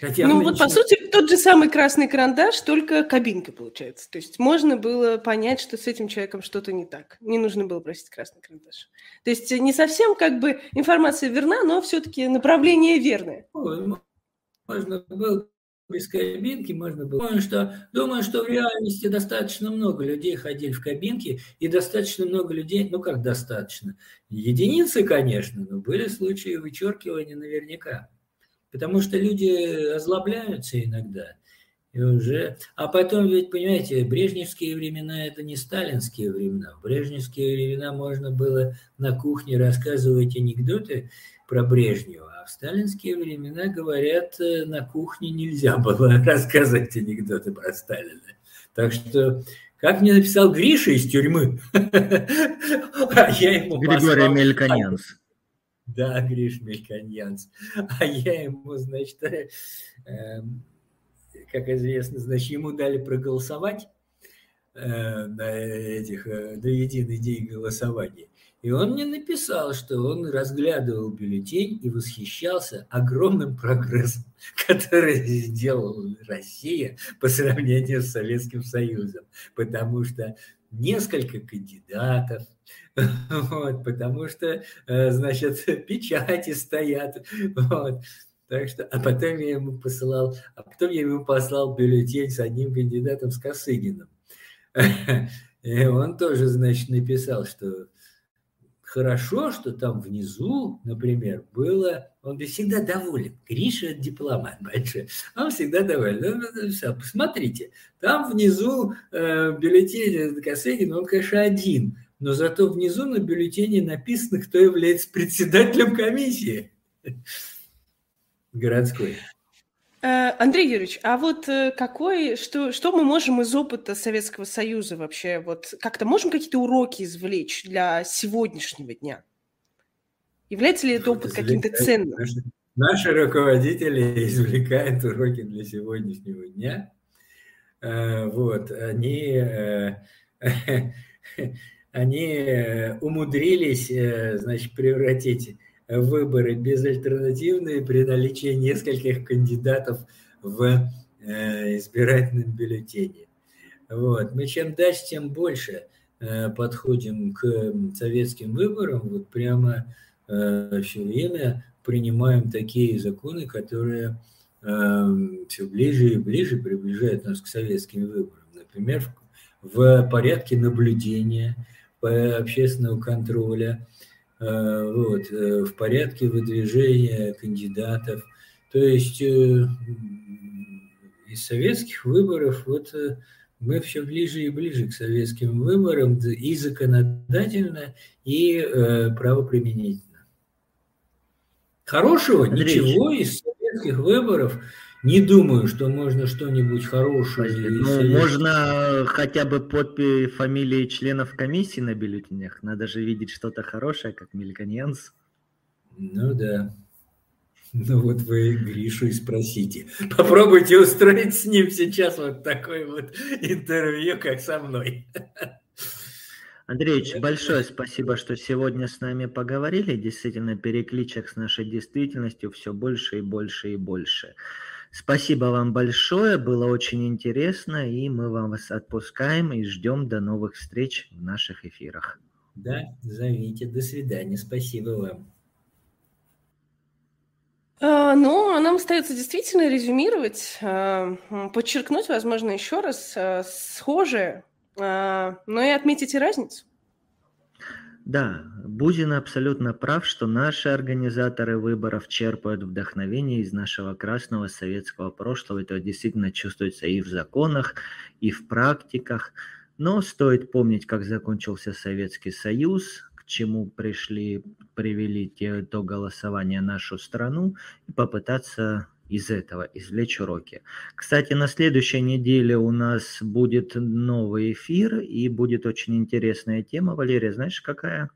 Хотя ну вот, по сути, тот же самый красный карандаш, только кабинка получается. То есть можно было понять, что с этим человеком что-то не так. Не нужно было просить красный карандаш. То есть не совсем как бы информация верна, но все-таки направление верное. Можно было без кабинки, можно было. Думаю что, думаю, что в реальности достаточно много людей ходили в кабинки, и достаточно много людей, ну как достаточно, единицы, конечно, но были случаи вычеркивания наверняка потому что люди озлобляются иногда. И уже... А потом ведь, понимаете, брежневские времена – это не сталинские времена. В брежневские времена можно было на кухне рассказывать анекдоты про Брежнева, а в сталинские времена, говорят, на кухне нельзя было рассказывать анекдоты про Сталина. Так что, как мне написал Гриша из тюрьмы, а я ему Григорий Мельконянс. Да, Гриш Мельконянс. А я ему, значит, э, как известно, значит, ему дали проголосовать э, на этих, э, на единый день голосования. И он мне написал, что он разглядывал бюллетень и восхищался огромным прогрессом, который сделала Россия по сравнению с Советским Союзом. Потому что несколько кандидатов, вот, потому что, э, значит, печати стоят. Вот. Так что, а потом я ему посылал, а потом я ему послал бюллетень с одним кандидатом, с Косыгиным. И он тоже, значит, написал, что хорошо, что там внизу, например, было... Он всегда доволен. Гриша – дипломат большой. Он всегда доволен. Ну, ну, ну, посмотрите, там внизу э, бюллетень Косыгина, он, конечно, один. Но зато внизу на бюллетене написано, кто является председателем комиссии городской. Э, Андрей Юрьевич, а вот э, какой, что, что мы можем из опыта Советского Союза вообще, вот как-то можем какие-то уроки извлечь для сегодняшнего дня? Является ли этот опыт каким-то ценным? Наши, наши руководители извлекают уроки для сегодняшнего дня. Э, вот, они, они умудрились, значит, превратить выборы безальтернативные при наличии нескольких кандидатов в э, избирательном бюллетене. Вот. Мы чем дальше, тем больше э, подходим к советским выборам, вот прямо э, все время принимаем такие законы, которые все ближе и ближе приближают нас к советским выборам. Например, в порядке наблюдения, общественного контроля, Э, вот, э, в порядке выдвижения кандидатов. То есть э, из советских выборов вот мы все ближе и ближе к советским выборам и законодательно, и правоприменительно. Хорошего Андрей, ничего из советских выборов не думаю, что можно что-нибудь хорошее. Ну, можно хотя бы подпись фамилии членов комиссии на бюллетенях. Надо же видеть что-то хорошее, как Мельконьянс. Ну да. Ну вот вы Гришу и спросите. Попробуйте устроить с ним сейчас вот такое вот интервью, как со мной. Андреевич, большое спасибо, что сегодня с нами поговорили. Действительно, перекличек с нашей действительностью все больше и больше и больше. Спасибо вам большое, было очень интересно, и мы вам вас отпускаем и ждем до новых встреч в наших эфирах. Да, зовите, до свидания, спасибо вам. А, ну, а нам остается действительно резюмировать, а, подчеркнуть, возможно, еще раз а, схожее, но и отметить и разницу. Да, Бузин абсолютно прав, что наши организаторы выборов черпают вдохновение из нашего красного советского прошлого. Это действительно чувствуется и в законах, и в практиках. Но стоит помнить, как закончился Советский Союз, к чему пришли, привели те, то голосование нашу страну, и попытаться из этого извлечь уроки. Кстати, на следующей неделе у нас будет новый эфир, и будет очень интересная тема. Валерия, знаешь, какая?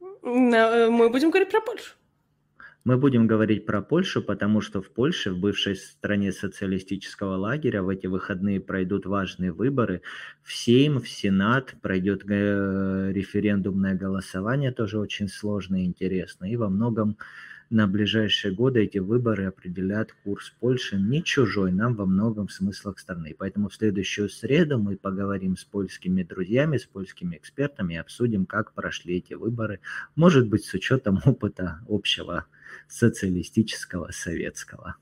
Э, мы будем говорить про Польшу. Мы будем говорить про Польшу, потому что в Польше, в бывшей стране социалистического лагеря, в эти выходные пройдут важные выборы. В Сейм, в Сенат пройдет э, референдумное голосование, тоже очень сложно и интересно. И во многом на ближайшие годы эти выборы определят курс Польши, не чужой нам во многом смыслах страны. Поэтому в следующую среду мы поговорим с польскими друзьями, с польскими экспертами и обсудим, как прошли эти выборы, может быть, с учетом опыта общего социалистического, советского.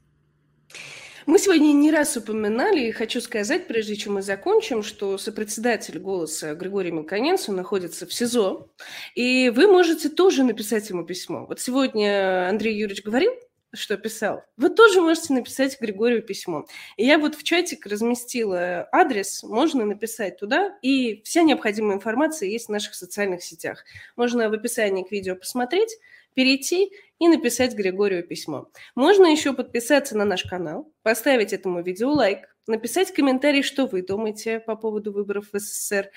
Мы сегодня не раз упоминали, и хочу сказать, прежде чем мы закончим, что сопредседатель «Голоса» Григорий Мелконенцев находится в СИЗО, и вы можете тоже написать ему письмо. Вот сегодня Андрей Юрьевич говорил, что писал, вы тоже можете написать Григорию письмо. И я вот в чатик разместила адрес, можно написать туда, и вся необходимая информация есть в наших социальных сетях. Можно в описании к видео посмотреть, перейти и написать Григорию письмо. Можно еще подписаться на наш канал, поставить этому видео лайк, написать комментарий, что вы думаете по поводу выборов в СССР.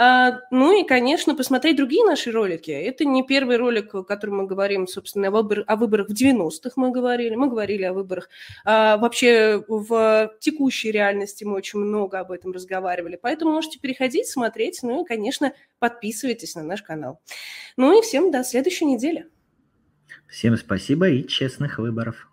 А, ну и, конечно, посмотреть другие наши ролики. Это не первый ролик, о котором мы говорим, собственно, о, выбор, о выборах в 90-х мы говорили. Мы говорили о выборах а, вообще в текущей реальности. Мы очень много об этом разговаривали. Поэтому можете переходить, смотреть. Ну и, конечно, подписывайтесь на наш канал. Ну и всем до следующей недели. Всем спасибо и честных выборов.